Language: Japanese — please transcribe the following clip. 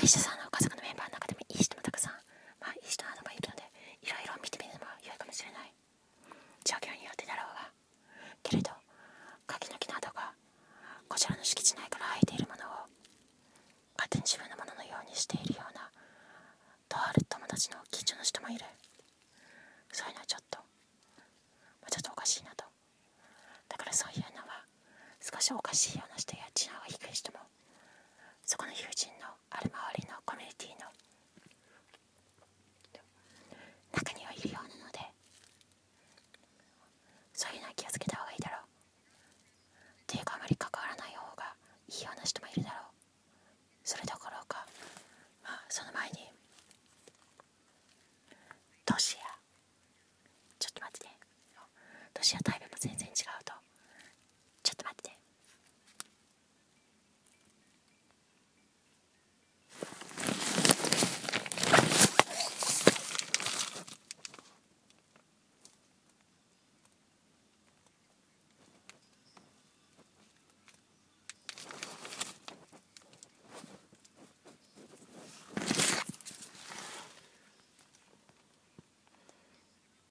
ビッシュさんの家族のメンバーの中でもいい人もたくさん、まあ、いい人などがいるのでいろいろ見てみるのも良いかもしれない状況によってだろうがけれど柿の木などがこちらの敷地内から生えているものを勝手に自分のもののようにしているようなとある友達の近所の人もいるそういうのはちょっと、まあ、ちょっとおかしいなとだからそういうのは少しおかしいような人や違うそれどころか、まあ、その前に年やちょっと待ってね。年やタイプも全然違う。